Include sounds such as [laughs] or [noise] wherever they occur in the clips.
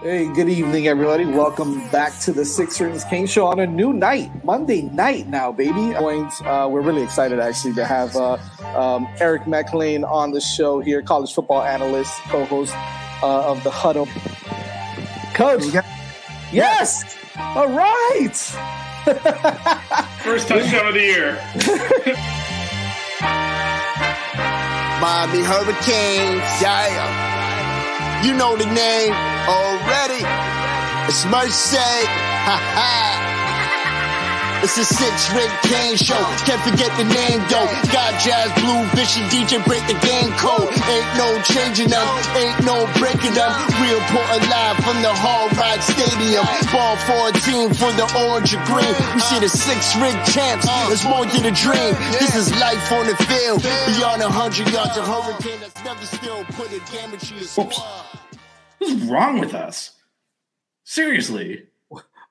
Hey, good evening, everybody. Welcome back to the Six Rings King Show on a new night, Monday night now, baby. Uh, we're really excited actually to have uh, um, Eric McLean on the show here, college football analyst, co-host uh, of the Huddle. Coach, yes, all right. [laughs] First touchdown of the year. Bobby Hurricanes, yeah. You know the name already. It's Mercy. Ha ha. It's a six ring Kane show. Can't forget the name though. Got jazz, blue, vision, DJ break the game code. Ain't no changing them, ain't no breaking them. We reporting live from the Hard Rock Stadium. Ball 14 for the orange and green. We see the six ring champs. It's more than a dream. This is life on the field. Beyond a hundred yards, a hurricane that's never still put a damage to your squad. What's wrong with us? Seriously.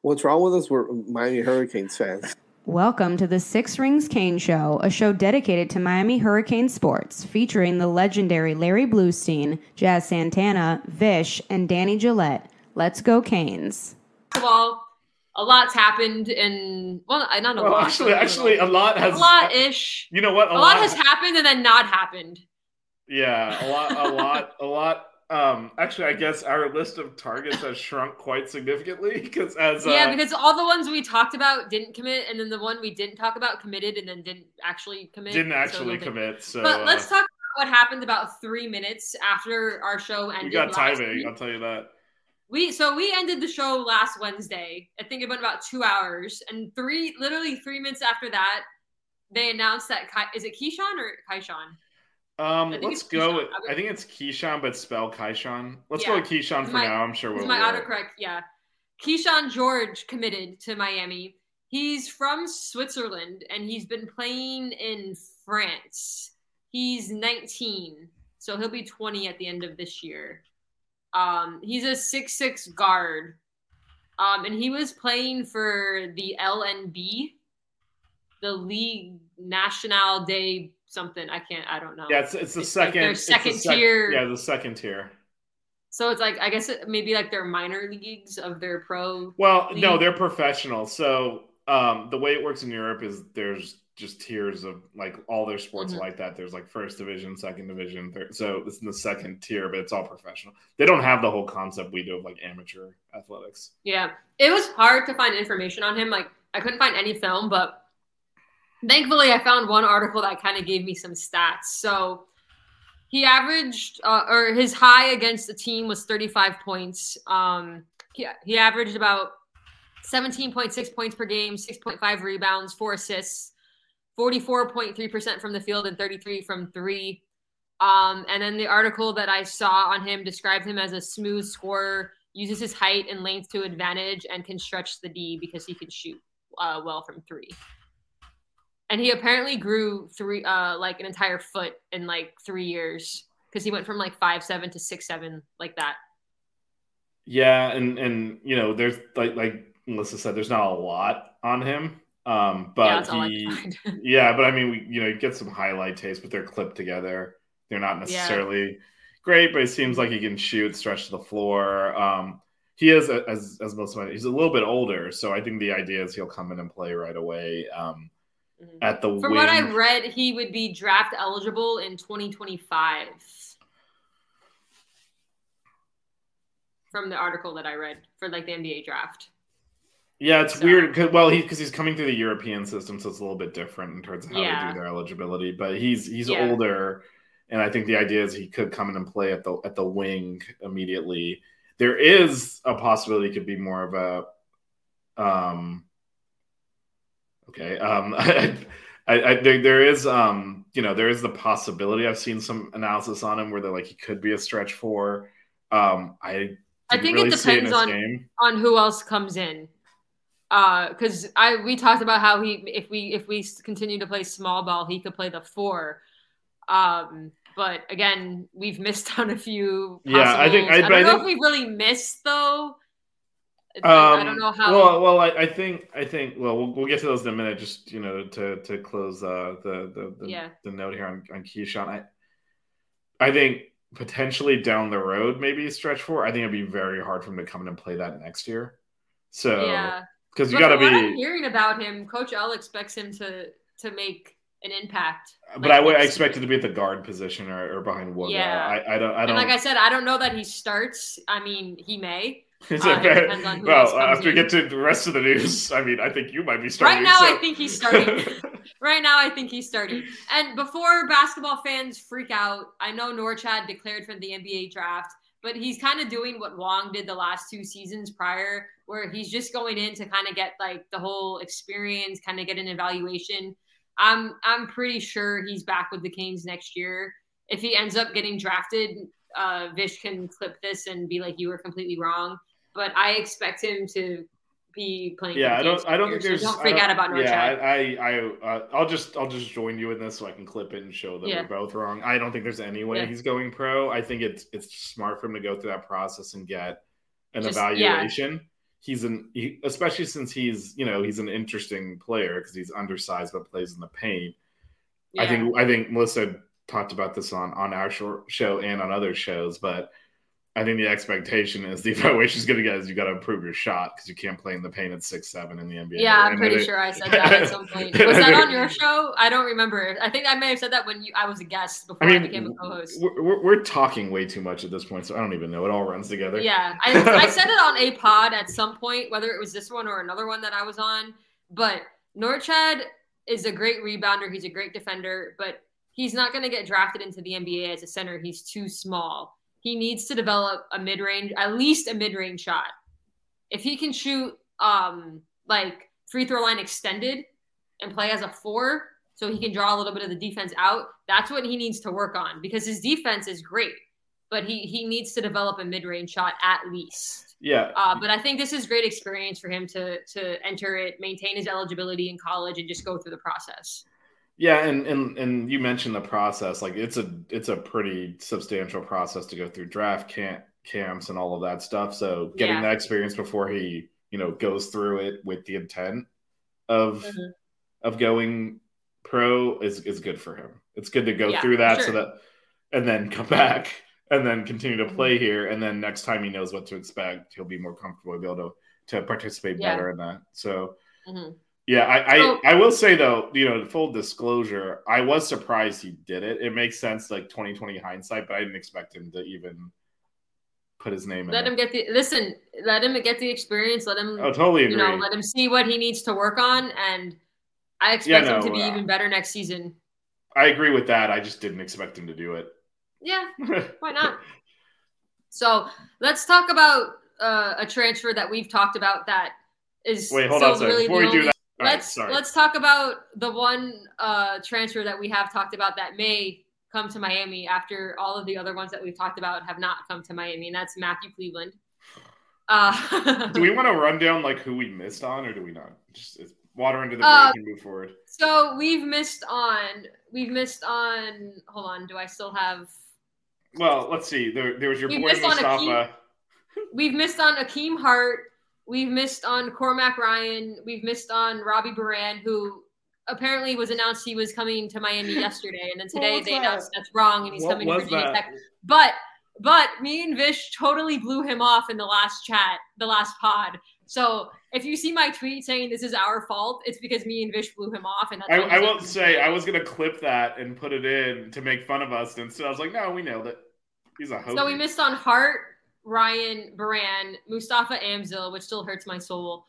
What's wrong with us? We're Miami Hurricanes fans. Welcome to the Six Rings Kane Show, a show dedicated to Miami Hurricane sports, featuring the legendary Larry Bluestein, Jazz Santana, Vish, and Danny Gillette. Let's go, Canes. First of all, a lot's happened in well, not a Well, lot. actually, actually, a lot has. a lot ish. You know what? A, lot, has happened and then not happened. Yeah, a lot, a lot, a lot. Um, actually, I guess our list of targets has shrunk quite significantly because as uh, yeah, because all the ones we talked about didn't commit, and then the one we didn't talk about committed, and then didn't actually commit. didn't actually nothing. commit. So But uh, let's talk about what happened about three minutes after our show we ended. got timing. week. I'll tell you that. We so we ended the show last Wednesday. I think it went about two hours, and three literally three minutes after that, they announced that Kai, is it Keyshawn or Kaishan? Um, let's go. Keyshawn. With, I think it's Keyshawn, but spell Kaishan. Let's Yeah. go with Keyshawn for my- now. I'm sure we'll. my autocorrect? Yeah. Keyshawn George committed to Miami. He's from Switzerland and he's been playing in France. He's 19, so he'll be 20 at the end of this year. Um, he's a six-six guard, um, and he was playing for the LNB, the League National Day something. I can't. I don't know. Yeah, it's, it's the It's like second. the second sec- tier- Yeah, the second tier. So it's like I guess it, maybe like their minor leagues of their pro. Well, no, they're professional. So um, the way it works in Europe is there's just tiers of like all their sports Mhm. like that. There's like first division, second division, third. So it's in the second tier, but it's all professional. They don't have the whole concept we do of like amateur athletics. Yeah, it was hard to find information on him. Like I couldn't find any film, but thankfully I found one article that kind of gave me some stats. So he averaged, uh, or his high against the team was 35 points. Um, he, he averaged about 17.6 points per game, 6.5 rebounds, four assists, 44.3% from the field, and 33 from three. Um, and then the article that I saw on him described him as a smooth scorer, uses his height and length to advantage, and can stretch the D because he can shoot uh, well from three. And he apparently grew three, uh, like an entire foot in like three years because he went from like five seven to six seven like that. Yeah, and and you know, there's like like Melissa said, there's not a lot on him. Um, yeah, but I he, [laughs] yeah, but I mean, we you know, you get some highlight tapes, but they're clipped together. They're not necessarily great, but it seems like he can shoot, stretch to the floor. Um, he is as as most of my, he's a little bit older, so I think the idea is he'll come in and play right away. Um, Mhm. at the From wing. what I read, he would be draft eligible in 2025. from the article that I read for like the NBA draft. Yeah, it's so. weird because well, he because he's coming through the European system, so it's a little bit different in terms of how yeah. they do their eligibility. But he's he's yeah. older, and I think the idea is he could come in and play at the at the wing immediately. There is a possibility he could be more of a um okay um I, [laughs] I, I there, there is um you know there is the possibility I've seen some analysis on him where they're like he could be a stretch four. Um I I think really it depends on game. on who else comes in because uh, I we talked about how he if we if we continue to play small ball he could play the four. Um, but again, we've [laughs] missed on a few. Yeah, I think I, I don't I know think, if we really missed though. Um, I don't know how. Well, well, I, I, think I think well, well, we'll get to those in a minute. Just you know, to to close uh, the the the, yeah. the note here on on Keyshawn. I I think potentially down the road, maybe stretch four. I think it'd be very hard for him to come in and play that next year. So yeah, because you got to be. I'm hearing about him, Coach L expects him to to make an impact. But like I would expect it to be at the guard position or, or behind Wooga. Yeah, I, I, don't. I don't. And like I said, I don't know that he starts. I mean, he may. [laughs] Uh, well, after we get to the rest of the news, I mean, I think you might be starting. Right now, so. I think he's starting. [laughs] right now, I think he's starting. And before basketball fans freak out, I know Norchad declared for the NBA draft but he's kind of doing what Wong did the last two seasons prior, where he's just going in to kind of get like the whole experience, kind of get an evaluation. I'm I'm pretty sure he's back with the Canes next year. If he ends up getting drafted, uh, Vish can clip this and be like, "You were completely wrong." But I expect him to be playing. Yeah, I don't. I don't think there's. So don't freak out about North Yeah, I, I, I, uh, I'll just, I'll just join you in this so I can clip it and show that yeah. we're both wrong. I don't think there's any way yeah. he's going pro. I think it's, it's smart for him to go through that process and get an just, evaluation. Yeah. He's an, he, especially since he's, you know, he's an interesting player because he's undersized but plays in the paint. I think, I think Melissa talked about this on on our show and on other shows, but I think the expectation is the [laughs] evaluation is going to get is you got to improve your shot because you can't play in the paint at six seven in the NBA. Yeah, I'm and pretty sure I said that at some [laughs] point. Was that on your show? I don't remember. I think I may have said that when you I was a guest before I, mean, I became a co-host. We're, we're, talking way too much at this point, so I don't even know. It all runs together. Yeah, I, I [laughs] said it on a pod at some point, whether it was this one or another one that I was on. But Norchad is a great rebounder. He's a great defender, but he's not going to get drafted into the NBA as a center. He's too small he needs to develop a mid range, at least a mid range shot. If he can shoot um, like free throw line extended and play as a four, so he can draw a little bit of the defense out, that's what he needs to work on because his defense is great, but he he needs to develop a mid range shot at least. Yeah. Uh, but I think this is great experience for him to to enter it, maintain his eligibility in college, and just go through the process. Yeah, and, and and you mentioned the process. Like it's a it's a pretty substantial process to go through draft camp camps and all of that stuff. So getting yeah. that experience before he you know goes through it with the intent of mm-hmm. of going pro is is good for him. It's good to go yeah, through that sure. so that and then come [laughs] back and then continue to mm-hmm. play mm-hmm. here. And then next time he knows what to expect, he'll be more comfortable, be able to to participate yeah. better in that. So. Mm-hmm. Yeah, I, I, I will say though, you know, full disclosure, I was surprised he did it. It makes sense, like 2020 hindsight, but I didn't expect him to even put his name. In. Let him get the listen. Let him get the experience. Let him. Oh, totally agree. You know, let him see what he needs to work on, and I expect yeah, no, him to be uh, even better next season. I agree with that. I just didn't expect him to do it. Yeah, [laughs] why not? so let's talk about uh, a transfer that we've talked about that is wait. Hold on, a really before we do that let's right, let's talk about the one uh, transfer that we have talked about that may come to Miami after all of the other ones that we've talked about have not come to Miami, and that's Matthew Cleveland. Uh, [laughs] do we want to run down like who we missed on, or do we not? Just water under the bridge uh, and move forward. So we've missed on. We've missed on. Hold on. Do I still have? Well, let's see. There, there was your we've boy Mustapha. Akeem, we've missed on Hakim Hart. We've missed on Cormac Ryan. We've missed on Robbie Beran, who apparently was announced he was coming to Miami [laughs] yesterday, and then today they that? announced that's wrong and he's what coming to Virginia that? Tech. But but me and Vish totally blew him off in the last chat, the last pod. So if you see my tweet saying this is our fault, it's because me and Vish blew him off. And I, I will say I was gonna clip that and put it in to make fun of us, and so I was like, no, we nailed it. He's a host. So we missed on Hart, Ryan Beran, Mustapha Amzil, which still hurts my soul.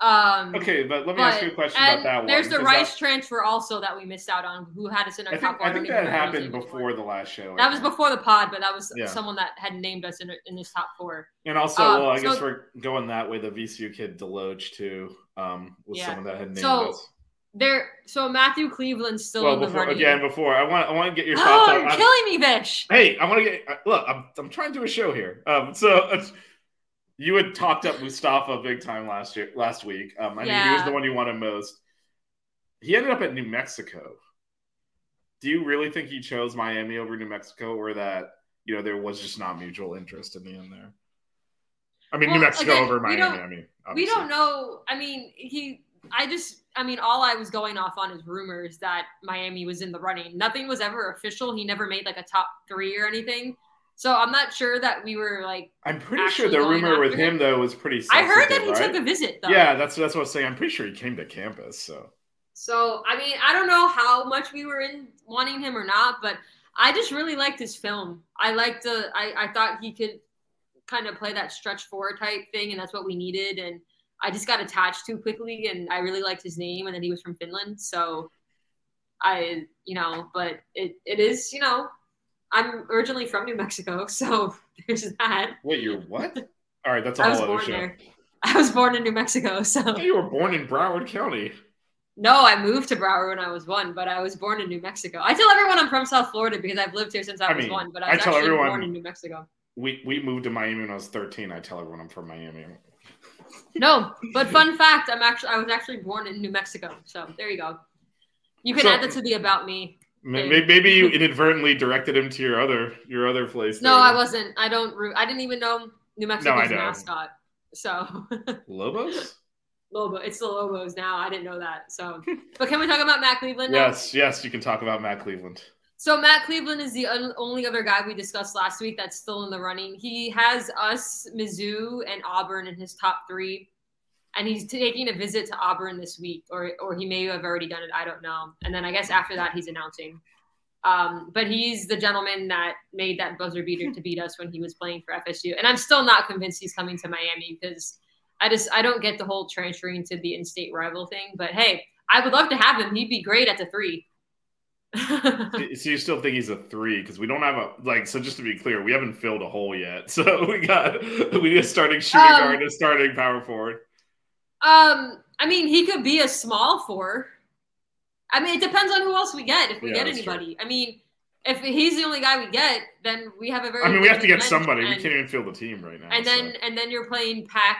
Um, okay, but let me but, ask you a question about that one. There's the Rice that, transfer also that we missed out on, who had us in our I top think, I think that happened before the last show. That was before the pod, but that was yeah. someone that had named us in, in this top four. And also, um, well, I so, guess we're going that way. The VCU kid DeLoach too um, was yeah. someone that had named so, us. There, so Matthew Cleveland's still well, in the before, running. Again, before I want, I want to get your thoughts. Oh, you're on, killing me, Vish. Hey, I want to get. Look, I'm, I'm trying to do a show here. Um, so [laughs] you had talked up Mustapha big time last year, last week. Um, I yeah. mean, he was the one you wanted most. He ended up at New Mexico. Do you really think he chose Miami over New Mexico, or that you know there was just not mutual interest in the end there? I mean, well, New Mexico again, over Miami. I mean, obviously. we don't know. I mean, he. I just. I mean, all I was going off on is rumors that Miami was in the running. Nothing was ever official. He never made like a top three or anything. So I'm not sure that we were like. I'm pretty sure the rumor with him, though was pretty. I heard that he right? took a visit. though. Yeah, that's that's what I was saying. I'm pretty sure he came to campus. So. So I mean, I don't know how much we were in wanting him or not, but I just really liked his film. I liked the. I I thought he could kind of play that stretch four type thing, and that's what we needed. And I just got attached too quickly, and I really liked his name, and then he was from Finland, so I, you know, but it it is, you know, I'm originally from New Mexico, [laughs] so there's that. Wait, you're what? All right, that's a I whole other show. There. [laughs] I was born in New Mexico, so you were born in Broward County. No, I moved to Broward when I was one, but I was born in New Mexico. I tell everyone I'm from South Florida because I've lived here since I, I was mean, one, but I was I tell actually everyone, born in New Mexico. We we moved to Miami when I was 13. I tell everyone I'm from Miami. No, but fun fact, I'm actually I was actually born in New Mexico. So there you go. You can so, add that to the about me. Maybe, maybe you inadvertently directed him to your other your other place. No, I wasn't. I don't. I didn't even know New Mexico's no, mascot. So [laughs] Lobos. Lobo. It's the Lobos now. I didn't know that. So, [laughs] but can we talk about Matt Cleveland? Now? Yes, yes, you can talk about Matt Cleveland. So Matt Cleveland is the only other guy we discussed last week that's still in the running. He has us, Mizzou, and Auburn in his top three and he's taking a visit to Auburn this week, or or he may have already done it. I don't know. And then I guess after that, he's announcing. Um, but he's the gentleman that made that buzzer beater to beat us when he was playing for FSU. And I'm still not convinced he's coming to Miami because I just I don't get the whole transferring to the in-state rival thing. But hey, I would love to have him. He'd be great at the three. [laughs] so you still think he's a three because we don't have a like so just to be clear we haven't filled a hole yet [laughs] so we got [laughs] we need a starting shooting um, guard and a starting power forward um, I mean, he could be a small four. I mean, it depends on who else we get. If we yeah, get anybody, true. I mean, if he's the only guy we get, then we have a very. I mean, we have to get somebody. And, we can't even field the team right now. And then, and then you're playing Pack,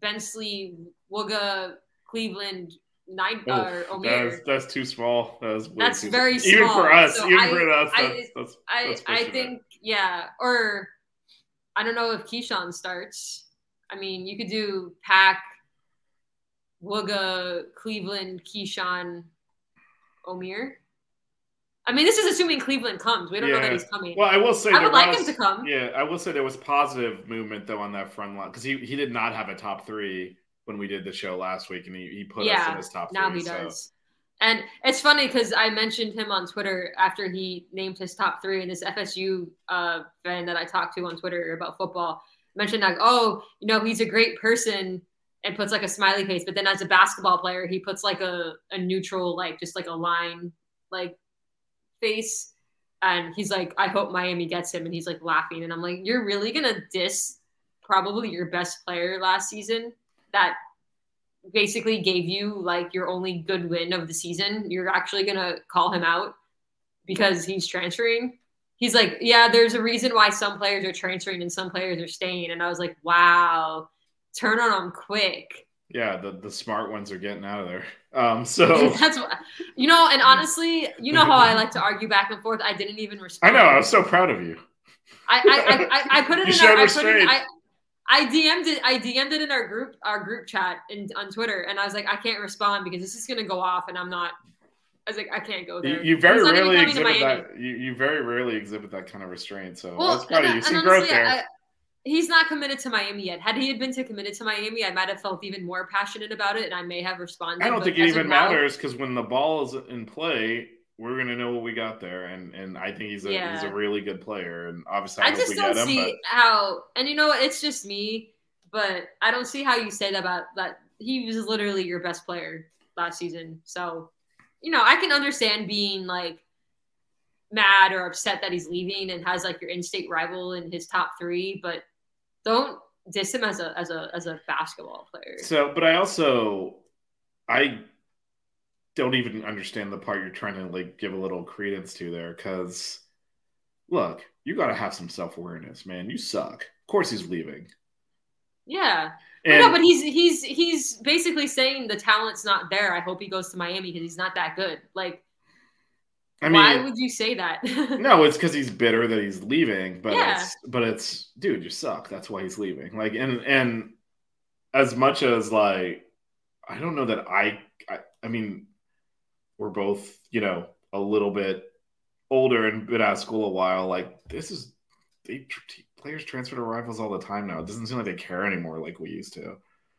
Bensley, Wooga, Cleveland, Nine oh, uh, That's, that's too small. That that's very small. Even for us, so even I, for us, I, that's, that's, I, I think, yeah. Or I don't know if Keyshawn starts. I mean, you could do Pack, Wooga, Cleveland, Keyshawn, Omier. I mean, this is assuming Cleveland comes. We don't yeah. know that he's coming. Well, I will say I would like was, him to come. Yeah, I will say there was positive movement though on that front line because he, he did not have a top three when we did the show last week, and he, he put yeah, us in his top now three. Now he so. does. And it's funny because I mentioned him on Twitter after he named his top three, and this FSU uh, fan that I talked to on Twitter about football mentioned like, oh, you know, he's a great person and puts like a smiley face. But then as a basketball player, he puts like a, a neutral, like just like a line like face. And he's like, I hope Miami gets him. And he's like laughing. And I'm like, you're really going to diss probably your best player last season that basically gave you like your only good win of the season. You're actually going to call him out because he's transferring. He's like, yeah, there's a reason why some players are transferring and some players are staying. And I was like, wow, turn on them quick. Yeah, the, the smart ones are getting out of there. Um, so [laughs] that's what you know. And honestly, you know how I like to argue back and forth. I didn't even respond. I know. I was so proud of you. I I, I, I put it you in our. I, put it, I, I DM'd it. I DM'd it in our group our group chat in, on Twitter, and I was like, I can't respond because this is gonna go off, and I'm not. I was like, I can't go there. You, you very rarely exhibit that. You, you very rarely exhibit that kind of restraint. So well, that's proud of you. See growth there. I, he's not committed to Miami yet. Had he had been to committed to Miami, I might have felt even more passionate about it, and I may have responded. I don't think it even matters because when the ball is in play, we're gonna know what we got there, and and I think he's a yeah. he's a really good player, and obviously I, I just don't see but... how. And you know? It's just me, but I don't see how you say that about that. He was literally your best player last season, so you know I can understand being like mad or upset that he's leaving and has like your in-state rival in his top three, but don't diss him as a as a as a basketball player. So, but I also I don't even understand the part you're trying to like give a little credence to there because look, you got to have some self awareness, man. You suck. Of course, he's leaving. Yeah. And, no, but he's he's he's basically saying the talent's not there. I hope he goes to Miami because he's not that good. Like, I mean, why would you say that? [laughs] no, it's because he's bitter that he's leaving. But yeah. it's but it's dude, you suck. That's why he's leaving. Like, and and as much as like, I don't know that I I, I mean, we're both, you know, a little bit older and been out of school a while, like this is they players transfer to rivals all the time now. It doesn't seem like they care anymore like we used to.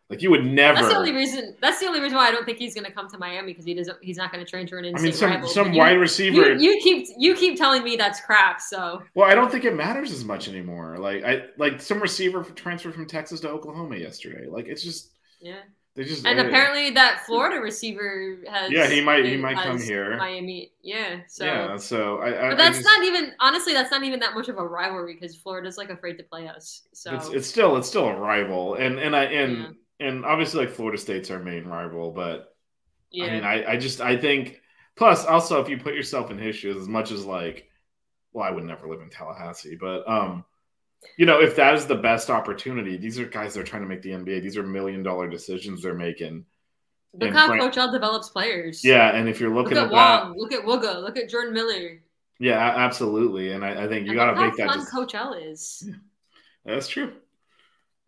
Like you would never. That's the only reason. That's the only reason why I don't think he's going to come to Miami because he doesn't. He's not going to transfer an. I mean, some rival. some wide receiver. You, you, keep you keep telling me that's crap. So. Well, I don't think it matters as much anymore. Like I like some receiver transferred from Texas to Oklahoma yesterday. Like it's just. Yeah. They just and apparently that Florida receiver has. Yeah, he might. He might come here. Miami. Yeah. So. Yeah. So I. I but that's I just, not even. Honestly, that's not even that much of a rivalry because Florida's like afraid to play us. So. It's, it's still it's still a rival, and and I and yeah. and obviously like Florida State's our main rival, but. Yeah. I mean, I I just I think. Plus, also, if you put yourself in his shoes, as much as like, well, I would never live in Tallahassee, but um you know, if that is the best opportunity, these are guys that are trying to make the NBA. These are million dollar decisions they're making. Look how Frank- Coach L develops players. Yeah, and if you're looking look at, at Wong, look at Wooga, look at Jordan Miller. Yeah, absolutely, and I, I think you got to make that. Fun Coach L is. That's true.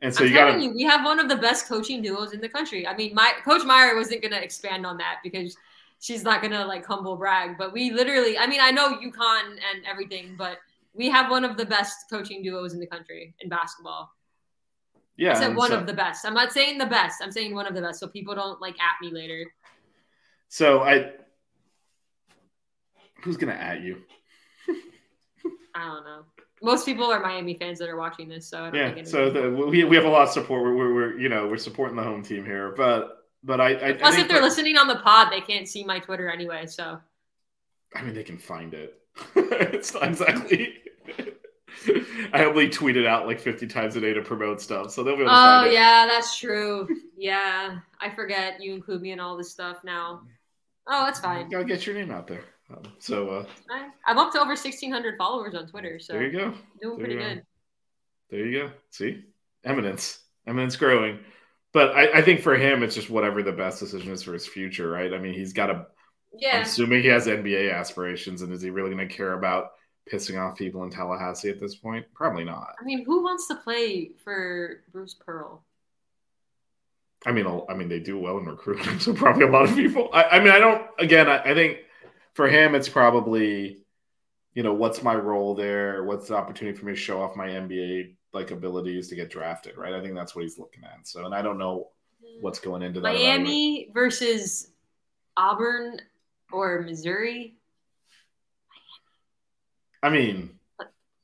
And so I'm you got to. We have one of the best coaching duos in the country. I mean, my Coach Meier wasn't going to expand on that because she's not going to like humble brag, but we literally. I mean, I know UConn and everything, but we have one of the best coaching duos in the country in basketball. Yeah, I said one so, of the best. I'm not saying the best. I'm saying one of the best, so people don't like at me later. So I, who's gonna at you? [laughs] I don't know. Most people are Miami fans that are watching this, so yeah. so the, we we have a lot of support. We're, we're, we're, you know we're supporting the home team here, but but I, I plus I if they're listening on the pod, they can't see my Twitter anyway. So I mean, they can find it. [laughs] it's not exactly. [laughs] I only tweet it out like 50 times a day to promote stuff, so they'll be able to Oh, yeah, that's true. Yeah, I forget you include me in all this stuff now. Oh, that's fine. You gotta get your name out there. Um, so uh, I'm up to over 1,600 followers on Twitter, so there you go. Doing there pretty good. There you go. See, eminence, eminence growing. But I, I think for him, it's just whatever the best decision is for his future, right? I mean, he's got to yeah. I'm assuming he has NBA aspirations, and is he really going to care about pissing off people in Tallahassee at this point? Probably not. I mean, who wants to play for Bruce Pearl? I mean, I mean, they do well in recruiting, [laughs] so probably a lot of people. I, I mean, I don't. Again, I, I, think for him, it's probably, you know, what's my role there? What's the opportunity for me to show off my NBA like abilities to get drafted? Right. I think that's what he's looking at. So, and I don't know what's going into that. Miami versus Auburn or Missouri. I mean,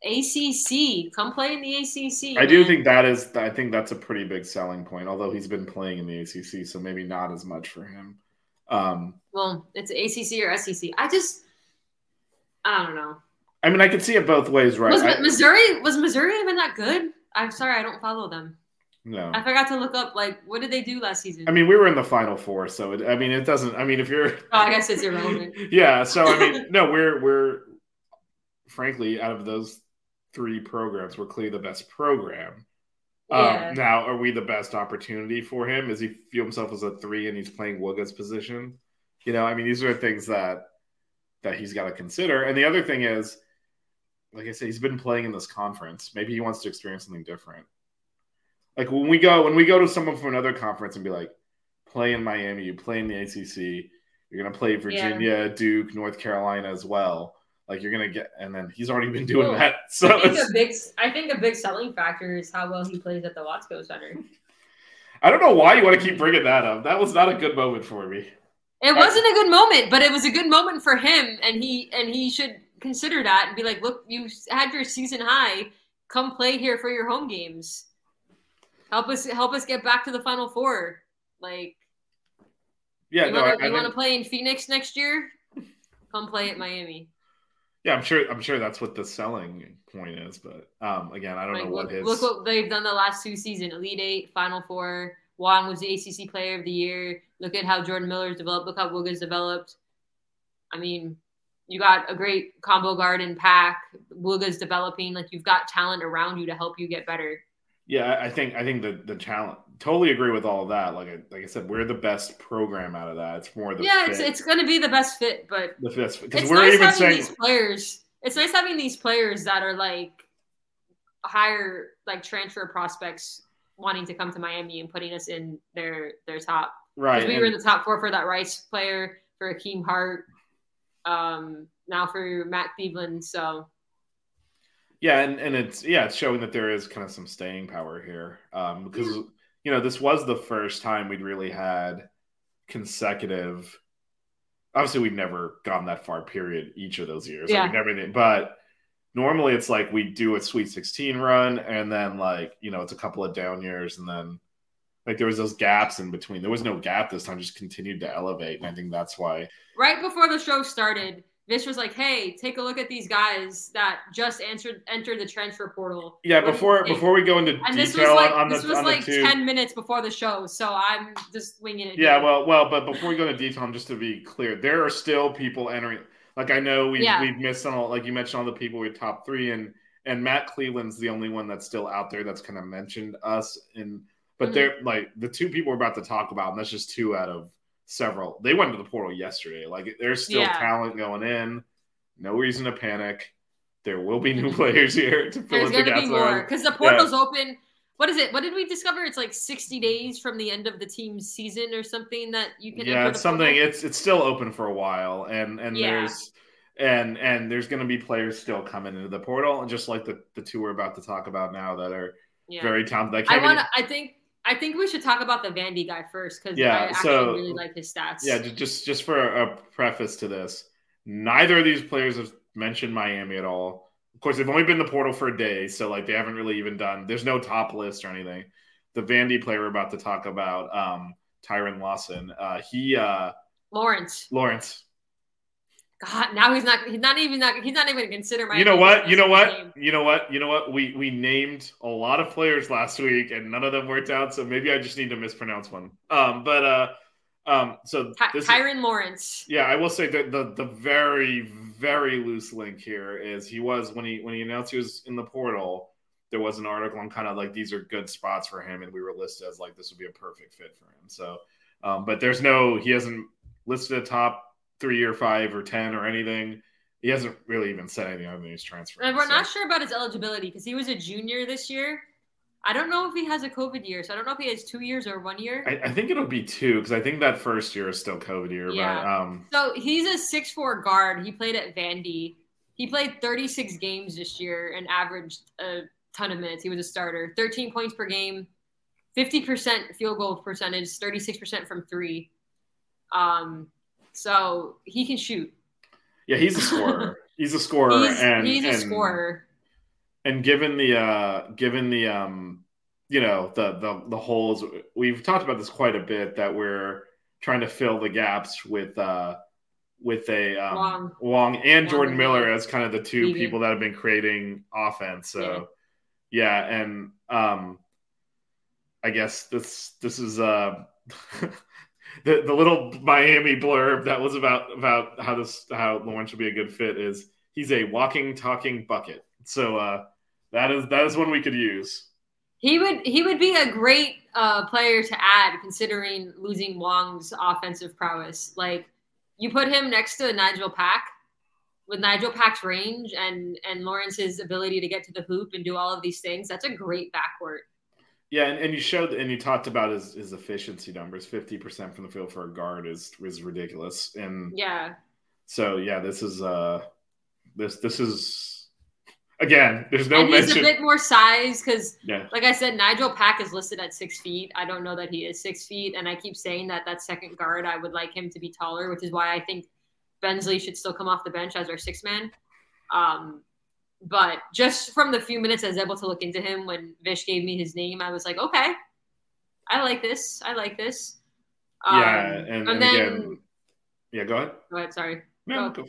ACC, come play in the ACC. I man. do think that is. I think that's a pretty big selling point. Although he's been playing in the ACC, so maybe not as much for him. Um, well, it's ACC or SEC. I just, I don't know. I mean, I could see it both ways, right? Was I, Missouri was Missouri even that good? I'm sorry, I don't follow them. No, I forgot to look up like what did they do last season? I mean, we were in the final four, so it, I mean, it doesn't. I mean, if you're, [laughs] oh, I guess it's irrelevant. [laughs] yeah, so I mean, no, we're we're frankly out of those three programs, we're clearly the best program. Um, yeah. Um, now, are we the best opportunity for him? Does he feel himself as a three and he's playing Wooga's position? You know, I mean, these are things that that he's got to consider. And the other thing is, like I said, he's been playing in this conference. Maybe he wants to experience something different. Like when we go when we go to someone from another conference and be like, play in Miami, you play in the ACC, you're gonna play Virginia, yeah. Duke, North Carolina as well. Like you're gonna get, and then he's already been doing cool. that. [laughs] So I think a big, I think a big selling factor is how well he plays at the Watsco Center. I don't know why you want to keep bringing that up. That was not a good moment for me. It wasn't a good moment, but it was a good moment for him, and he and he should consider that and be like, look, you had your season high. Come play here for your home games. Help us help us get back to the final four. Like, yeah, you no, wanna, I, I you want to think- play in Phoenix next year? Come play at Miami. yeah, I'm sure. I'm sure that's what the selling point is. But um, again, I don't Like, know look, what his. look what they've done the last two seasons: Elite Eight, Final Four. Wong was the ACC Player of the Year. Look at how Jordan Miller's developed. Look how Wiggins developed. I mean, you got a great combo guard in Pack. Wiggins developing. Like you've got talent around you to help you get better. Yeah, I think I think the the talent. Totally agree with all of that. Like I, like I said, we're the best program out of that. It's more the yeah, fit, it's it's going to be the best fit, but the best because it's we're nice even having saying these players. It's nice having these players that are like higher like transfer prospects wanting to come to Miami and putting us in their their top. right. We were in the top four for that Rice player, for Akeem Hart, um, now for Matt Cleveland. So Yeah, and, and it's yeah, it's showing that there is kind of some staying power here. Um, because you know, this was the first time we'd really had consecutive obviously we've never gone that far, period, each of those years. Yeah. never but normally it's like we do a sweet 16 run and then like, you know, it's a couple of down years and then like there was those gaps in between. There was no gap this time, just continued to elevate. And I think that's why right before the show started, Vish was like, "Hey, take a look at these guys that just answered entered the transfer portal." Yeah, What before before we go into and this was detail like on, this the was on like ten minutes before the show, so I'm just winging it. Yeah, here. well, well, but before we go into detail, just to be clear, there are still people entering. Like I know we've Yeah. we've missed on all, like you mentioned all the people we top three, and and Matt Cleveland's the only one that's still out there that's kind of mentioned us. And but Mhm. they're like the two people we're about to talk about, and that's just two out of several. They went to the portal yesterday. Like there's still Yeah. talent going in. No reason to panic. There will be new [laughs] players here to fill there's in the gonna be more because the portal's open. What is it? What did we discover? It's like 60 days from the end of the team's season or something that you can. yeah it's something portal? it's it's still open for a while and and Yeah. there's and and there's going to be players still coming into the portal and just like the the two we're about to talk about now that are Yeah. very talented I I want. to I think. I think we should talk about the Vandy guy first because Yeah, I actually so- really like his stats. yeah ju- just just for a preface to this neither of these players have mentioned miami at all of course they've only been the portal for a day so like they haven't really even done there's no top list or anything the vandy player we're about to talk about um tyrin lawson uh he uh Lawrence. lawrence God, now he's not. He's not even. Not, he's not even consider my. you know what? You know what? You know what? You know what? We we named a lot of players last week, and none of them worked out. So maybe I just need to mispronounce one. Um, but uh, um, so Ty- Tyrin Lawrence. yeah, I will say that the the very very loose link here is he was when he when he announced he was in the portal. There was an article on kind of like these are good spots for him, and we were listed as like this would be a perfect fit for him. So, um, but there's no he hasn't listed a top three or five or ten or anything. He hasn't really even said anything other than he's transferring. And we're so- not sure about his eligibility because he was a junior this year. I don't know if he has a COVID year, so I don't know if he has two years or one year. I, I think it'll be two because I think that first year is still COVID year. But Yeah. um, So he's a six four guard. He played at Vandy. He played 36 games this year and averaged a ton of minutes. He was a starter. 13 points per game, 50% field goal percentage, 36% from three. Um, so he can shoot. yeah, he's a scorer. [laughs] he's a scorer, He's, and he's a and, scorer. And given the uh, given the um, you know the the the holes, we've talked about this quite a bit that we're trying to fill the gaps with uh with a um, Wong. Wong and Jordan Miller as kind of the two people that have been creating offense. So yeah, and um, I guess this this is uh. [laughs] The, the little Miami blurb that was about about how this how Lawrence should be a good fit is he's a walking talking bucket. So uh, that is that is one we could use. He would he would be a great uh, player to add, considering losing Wong's offensive prowess. Like you put him next to Nigel Pack, with Nigel Pack's range and and Lawrence's ability to get to the hoop and do all of these things. That's a great backcourt. Yeah, and, and you showed and you talked about his, his efficiency numbers. Fifty percent from the field for a guard is is ridiculous. And Yeah, so yeah, this is uh this this is again, there's no and mention. He's a bit more size because, yeah. like I said, Nigel Pack is listed at six feet. I don't know that he is six feet, and I keep saying that that second guard, I would like him to be taller, which is why I think Bensley should still come off the bench as our six man. Um, but just from the few minutes I was able to look into him when Vish gave me his name, I was like, okay, I like this. I like this. Um, yeah, and, and, then again, yeah, go ahead. Go ahead. Sorry. No, go.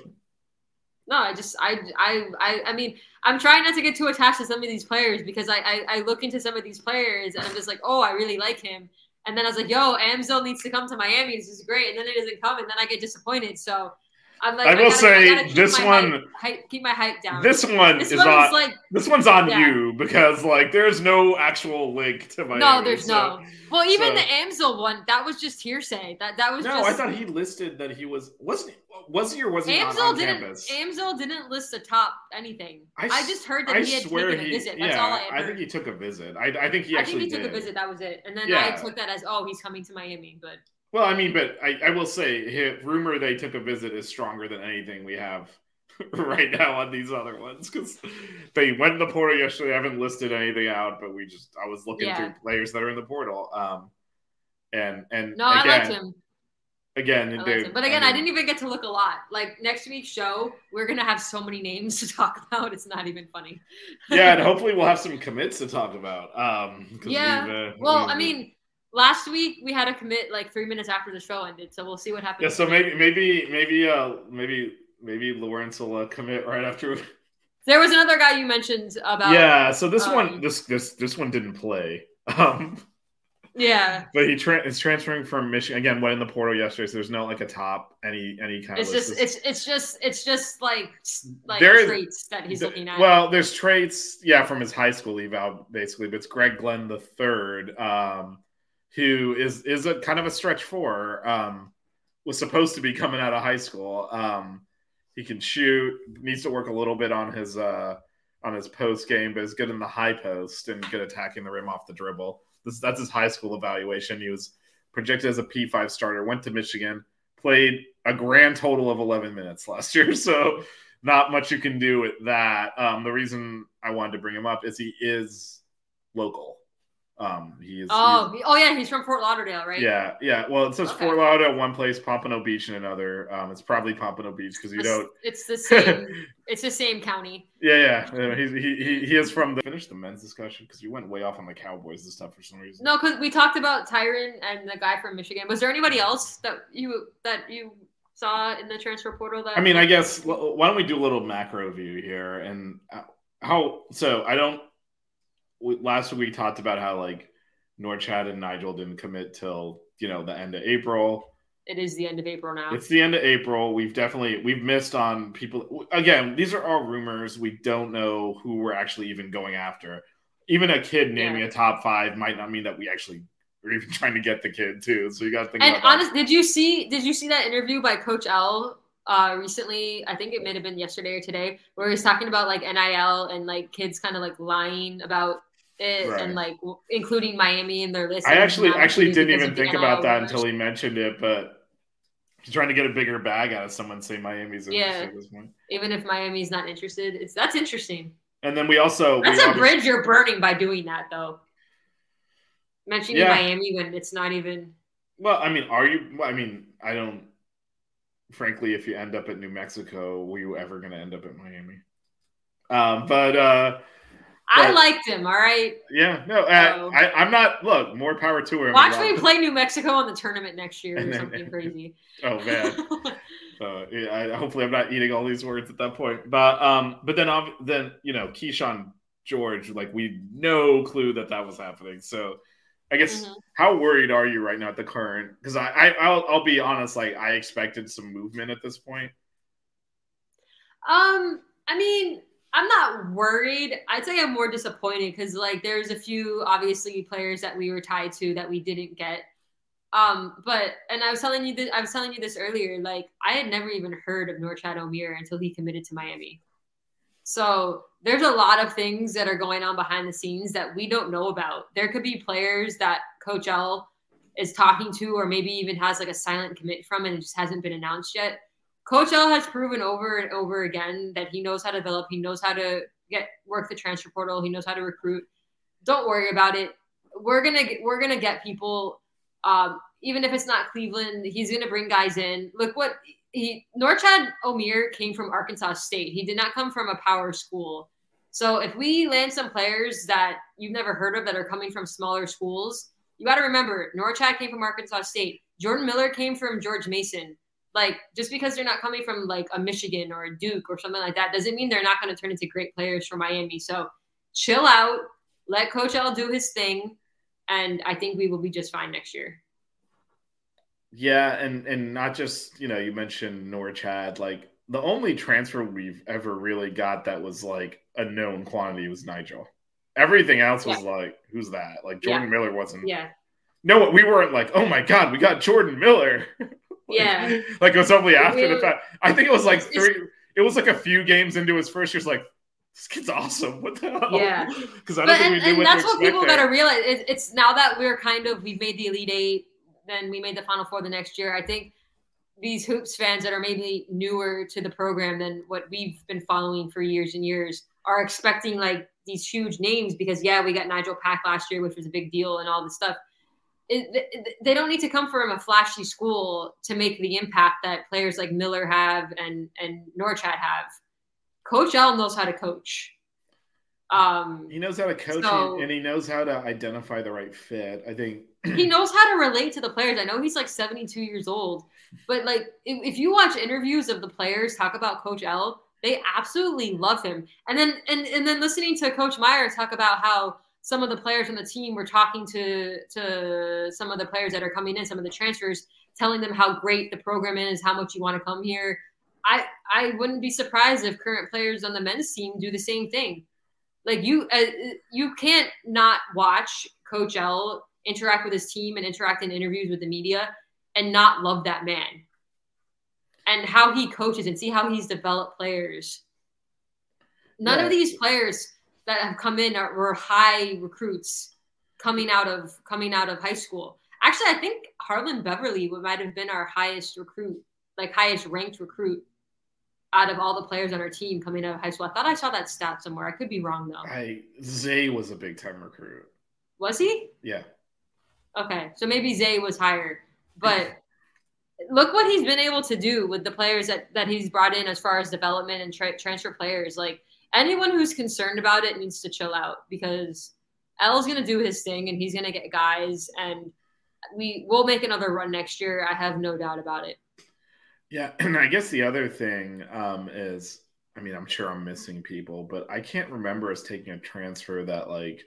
no, I just I I I I mean I'm trying not to get too attached to some of these players because I, I I look into some of these players and I'm just like, oh, I really like him. And then I was like, yo, Amzil needs to come to Miami. This is great. And then it doesn't come, and then I get disappointed. So I'm like, I will I gotta, say I this one hype, hype, keep my hype down. This one this is on like this one's on yeah. you because like there's no actual link to my. No, there's so, no. Well, even so. the Amzil one, that was just hearsay. That that was no. Just, I thought he listed that he was wasn't was he or was he Amzil on, on didn't, campus? Amzil didn't list a top anything. I, I just heard that I he had taken he, a visit. That's yeah, all I. I think he took a visit. I, I think he actually. I think he took a visit. That was it, and then yeah. I took that as oh he's coming to Miami, but. Well, I mean, but I, I will say, rumor they took a visit is stronger than anything we have [laughs] right now on these other ones because they went in the portal yesterday. I haven't listed anything out, but we just I was looking yeah. through players that are in the portal. Um, and and no, again, I liked him. Again, they, but again, I, mean, I, didn't even get to look a lot. Like next week's show, we're gonna have so many names [laughs] to talk about. It's not even funny. yeah, and [laughs] hopefully we'll have some commits to talk about. Um, yeah. Uh, well, I mean last week we had a commit like three minutes after the show ended, so we'll see what happens. Yeah, so maybe maybe maybe uh maybe maybe Lawrence will uh, commit right after. [laughs] There was another guy you mentioned about. Yeah, so this um, one this this this one didn't play. [laughs] Um, yeah, but he tra- is transferring from Michigan again. Went in the portal yesterday, so there's no like a top any any kind it's of. Just, it's it's just it's just like like there traits is, that he's looking at. Well, there's traits, yeah, from his high school eval basically, but it's Gregg Glenn the third. Um, who is is a kind of a stretch four. Um, was supposed to be coming out of high school. Um, he can shoot. Needs to work a little bit on his uh, on his post game, but is good in the high post and good attacking the rim off the dribble. This, that's his high school evaluation. He was projected as a P5 starter. Went to Michigan, played a grand total of 11 minutes last year. [laughs] So not much you can do with that. Um, the reason I wanted to bring him up is he is local. Um, he is. Oh, he, oh yeah, he's from Fort Lauderdale, right? Yeah, yeah. Well, it says okay. Fort Lauderdale one place, Pompano Beach in another. Um, it's probably Pompano Beach because you don't. It's the [laughs] same. it's the same county. Yeah, yeah. He's, he he he is from the. Finish the men's discussion because we went way off on the Cowboys and stuff for some reason. No, because we talked about Tyrin and the guy from Michigan. Was there anybody else that you that you saw in the transfer portal? That I mean, I guess why don't we do a little macro view here and uh, how? So I don't last week we talked about how like Norchad and Nigel didn't commit till you know the end of April. It is the end of April now. It's the end of April. We've definitely we've missed on people. Again, these are all rumors. We don't know who we're actually even going after. Even a kid naming yeah. a top five might not mean that we actually are even [laughs] trying to get the kid too. So you got to think. And honest, did you see? Did you see that interview by Coach L uh, recently. I think it may have been yesterday or today, where he's talking about like NIL and like kids kind of like lying about it right. and like including Miami in their list. I actually actually didn't even think about that until he mentioned it, but he's trying to get a bigger bag out of someone say Miami's yeah. Even if Miami's not interested, it's that's interesting. And then we also that's we a bridge you're burning by doing that though. Mentioning yeah. Miami when it's not even. Well, I mean, are you? I mean, I don't. Frankly, if you end up at New Mexico, were you ever going to end up at Miami? Um, but uh, I liked him. All right. Yeah. No. Uh, I, am not. Look, more power to him. Watch me play New Mexico on the tournament next year [laughs] or something crazy. Oh man. [laughs] so yeah, I, hopefully I'm not eating all these words at that point. But um, but then then you know Keyshawn George, like we no clue that that was happening. So I guess mm-hmm. how worried are you right now at the current? Because I, I I'll, I'll be honest, like I expected some movement at this point. Um, I mean, I'm not worried. I'd say I'm more disappointed because like there's a few obviously players that we were tied to that we didn't get. Um, but and I was telling you that I was telling you this earlier. Like I had never even heard of Norchad Omier until he committed to Miami. So there's a lot of things that are going on behind the scenes that we don't know about. There could be players that Coach L is talking to, or maybe even has like a silent commit from, and it just hasn't been announced yet. Coach L has proven over and over again that he knows how to develop. He knows how to get work the transfer portal. He knows how to recruit. Don't worry about it. We're gonna we're gonna get people. Um, even if it's not Cleveland, he's gonna bring guys in. Look what he Norchad Omier came from Arkansas State. He did not come from a power school. So if we land some players that you've never heard of that are coming from smaller schools, you got to remember Norchad came from Arkansas State. Jordan Miller came from George Mason. Like just because they're not coming from like a Michigan or a Duke or something like that doesn't mean they're not going to turn into great players for Miami. So chill out, let Coach L do his thing, and I think we will be just fine next year. Yeah, and and not just you know you mentioned Norchad like the only transfer we've ever really got that was like a known quantity was Nigel. Everything else was yeah. like, who's that? Like Jordan yeah. Miller wasn't. Yeah. No, we weren't like, oh my god, we got Jordan Miller. [laughs] yeah. [laughs] Like it was only after the fact. I think it was like three. It was like a few games into his first year. It's like this kid's awesome. What the hell? Yeah. [laughs] Because I don't but, think and, we knew and what that's what people got to realize. It, it's now that we're kind of we've made the elite eight, then we made the final four the next year. I think these hoops fans that are maybe newer to the program than what we've been following for years and years are expecting like these huge names because yeah, we got Nigel Pack last year, which was a big deal, and all this stuff. It, they don't need to come from a flashy school to make the impact that players like Miller have and and Norchad have. Coach L knows how to coach. Um, he knows how to coach so, and he knows how to identify the right fit. I think [clears throat] he knows how to relate to the players. I know he's like 72 years old, but like if, if you watch interviews of the players talk about Coach L, they absolutely love him. And then and and then listening to Coach Meier talk about how some of the players on the team were talking to to some of the players that are coming in, some of the transfers, telling them how great the program is, how much you want to come here. I I wouldn't be surprised if current players on the men's team do the same thing. Like you uh, you can't not watch Coach L interact with his team and interact in interviews with the media and not love that man and how he coaches and see how he's developed players. None yeah. of these players that have come in are, were high recruits coming out of coming out of high school. Actually, I think Harlond Beverly might have been our highest recruit, like highest ranked recruit out of all the players on our team coming out of high school. I thought I saw that stat somewhere. I could be wrong though. I Zay was a big time recruit. Was he? Yeah. Okay, so maybe Zay was higher, but look what he's been able to do with the players that, that he's brought in as far as development and tra- transfer players. Like anyone who's concerned about it needs to chill out because L's to do his thing and he's to get guys and we will make another run next year. I have no doubt about it. Yeah, and I guess the other thing um, is, I mean, I'm sure I'm missing people, but I can't remember us taking a transfer that like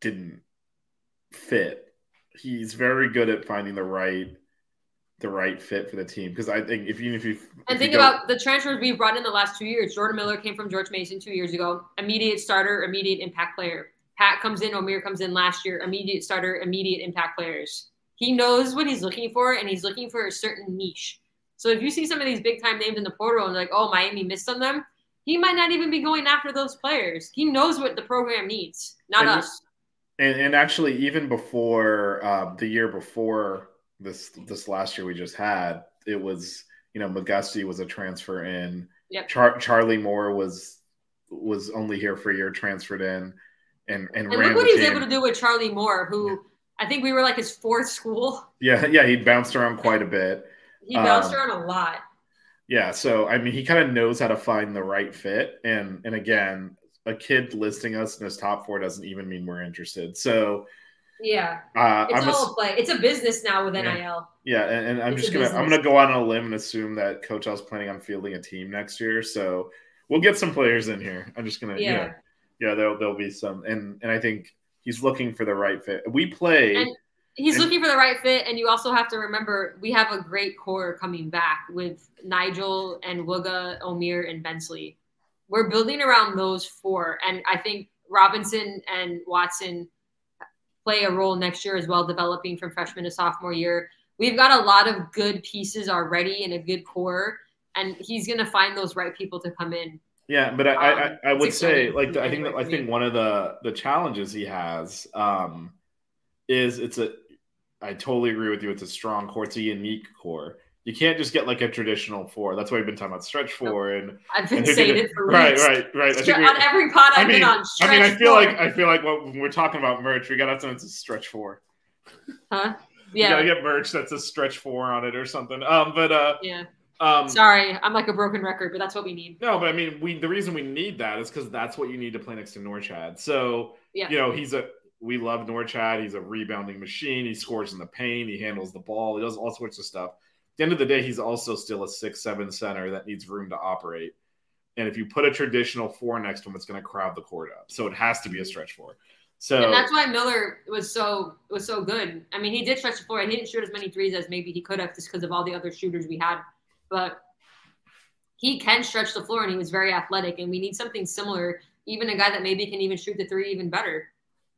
didn't fit. He's very good at finding the right the right fit for the team because I think if you if you and if think you about the transfers we've brought in the last two years. Jordan Miller came from George Mason two years ago, immediate starter, immediate impact player. Pat comes in, Omier comes in last year, immediate starter, immediate impact players. He knows what he's looking for, and he's looking for a certain niche. So if you see some of these big time names in the portal and like, oh, Miami missed on them, he might not even be going after those players. He knows what the program needs, not and, us. And, and actually, even before uh, the year before this this last year we just had, it was you know McGusty was a transfer in. Yep. Char- Charlie Moore was was only here for a year, transferred in, and and, and look what he's able to do with Charlie Moore, who yeah. I think we were like his fourth school. Yeah, yeah, he bounced around quite a bit. He bounced um, around a lot. Yeah, so I mean, he kind of knows how to find the right fit, and and again, a kid listing us in his top four doesn't even mean we're interested. So yeah, uh, it's I'm all a, play. It's a business now with NIL. Yeah, yeah and, and I'm it's just gonna business. I'm gonna go out on a limb and assume that Coach L's planning on fielding a team next year. So we'll get some players in here. I'm just gonna yeah, you know, yeah, there'll there'll be some, and and I think he's looking for the right fit. We play. And he's and, looking for the right fit, and you also have to remember we have a great core coming back with Nigel and Wooga, Omier, and Bensley. We're building around those four, and I think Robinson and Watson play a role next year as well, developing from freshman to sophomore year. We've got a lot of good pieces already and a good core, and he's going to find those right people to come in. Yeah, but I, um, I, I, would say like I think I think one of the the challenges he has um, is it's a I totally agree with you. It's a strong core. It's a unique core. You can't just get like a traditional four. That's why we've been talking about stretch four and I've been saying it for right, weeks. right, right. I think we- on every pod I've I mean, been on. I mean, I feel four. like I feel like when we're talking about merch, we got to have something that's a stretch four. huh? We gotta get merch that's a stretch four on it or something. Um, but uh, yeah. um, Sorry, I'm like a broken record, but that's what we need. No, but I mean, we the reason we need that is because that's what you need to play next to Norchad. So Yeah. you know, he's a we love Norchad. He's a rebounding machine. He scores in the paint. He handles the ball. He does all sorts of stuff. At the end of the day, he's also still a six seven center that needs room to operate. And if you put a traditional four next to him, it's going to crowd the court up. So it has to be a stretch four. So And that's why Miller was so was so good. I mean, he did stretch the floor, and he didn't shoot as many threes as maybe he could have, just because of all the other shooters we had. But he can stretch the floor, and he was very athletic. And we need something similar. Even a guy that maybe can even shoot the three even better.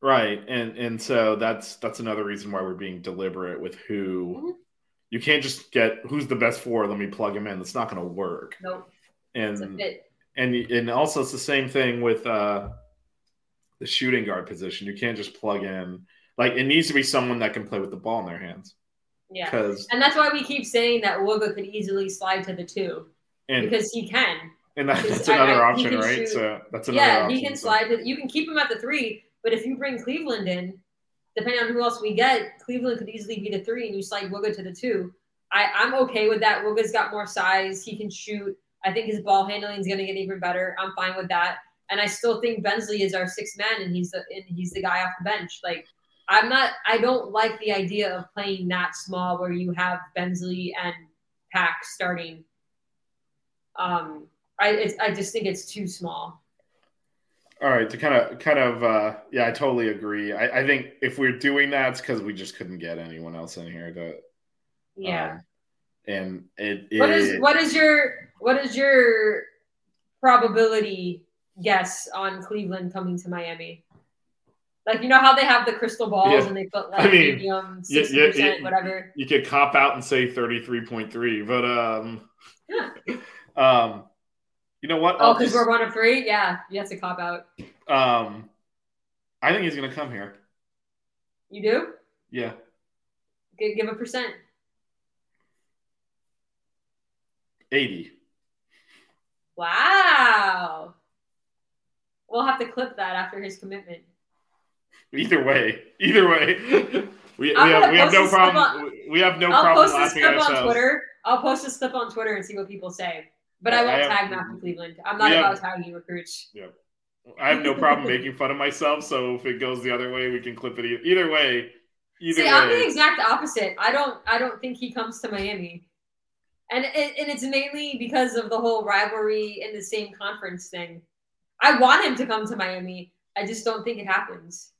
Right, and and so that's that's another reason why we're being deliberate with who. Mm-hmm. You can't just get who's the best four. Let me plug him in. That's not going to work. No, it's a And and and also it's the same thing with uh, the shooting guard position. You can't just plug in. Like it needs to be someone that can play with the ball in their hands. Yeah. Because And that's why we keep saying that Wooga could easily slide to the two and because he can. and that, that's another I- option, right? shoot- So that's another Yeah, option. he can so- slide. To, you can keep him at the three, but if you bring Cleveland in, depending on who else we get, Cleveland could easily be the three, and you slide Wooga to the two. I, I'm okay with that. Wooga's got more size. He can shoot. I think his ball handling is going to get even better. I'm fine with that. And I still think Bensley is our sixth man, and he's the and he's the guy off the bench. Like I'm not. I don't like the idea of playing that small where you have Bensley and Pack starting. Um, I I just think it's too small. All right, to kind of, kind of, uh, yeah, I totally agree. I, I think if we're doing that, it's because we just couldn't get anyone else in here to, Yeah. um, and it, What it- is what is your what is your probability guess on Cleveland coming to Miami? Like you know how they have the crystal balls Yeah. and they put like I mean, medium, sixty yeah, percent, yeah. whatever. you could cop out and say thirty three point three, but um, Yeah. [laughs] um, you know what? Oh, because we're one of three. Yeah, you have to cop out. um, I think he's gonna come here. You do? Yeah, Give, give a percent. eighty. Wow. We'll have to clip that after his commitment. Either way, either way, [laughs] we, we have we have no problem. we- We have no I'll problem post this clip on. Twitter. I'll post this clip on Twitter and see what people say. But I won't I have- tag Matthew Cleveland. I'm not have- about tagging recruits. I have no problem [laughs] making fun of myself. So if it goes the other way, we can clip it. e- Either way, either See, way. I'm the exact opposite. I don't. I don't think he comes to Miami, and it, and it's mainly because of the whole rivalry in the same conference thing. I want him to come to Miami. I just don't think it happens.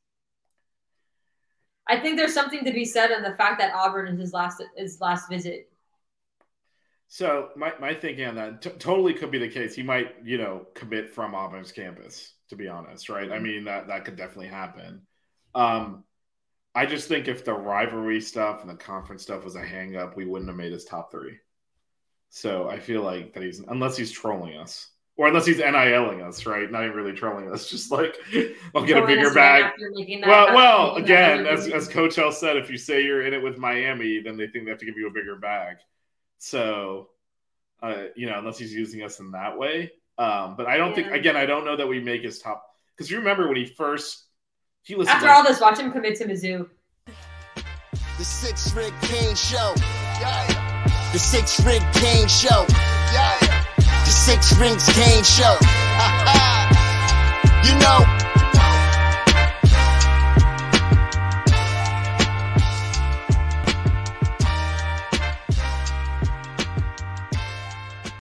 I think there's something to be said on the fact that Auburn is his last his last visit. So my, my thinking on that t- totally could be the case. He might, you know, commit from Auburn's campus. To be honest, right? I mean that that could definitely happen. Um, I just think if the rivalry stuff and the conference stuff was a hang up, we wouldn't have made his top three. So I feel like that he's unless he's trolling us. Or unless he's NILing us, right? Not even really trolling us, [laughs] just like I'll get a bigger bag. after making that- Well, well, again, as, as Coach L said, if you say you're in it with Miami, then they think they have to give you a bigger bag. So, uh, you know, unless he's using us in that way. Um, but I don't think, again, I don't know that we make his top because you remember when he first he listened. after like- all this, watch him commit to Mizzou. The Six Rig Kane Show. Yeah. The Six Rig Kane Show. Yeah. The Six Rings Kane Show. [laughs] you know,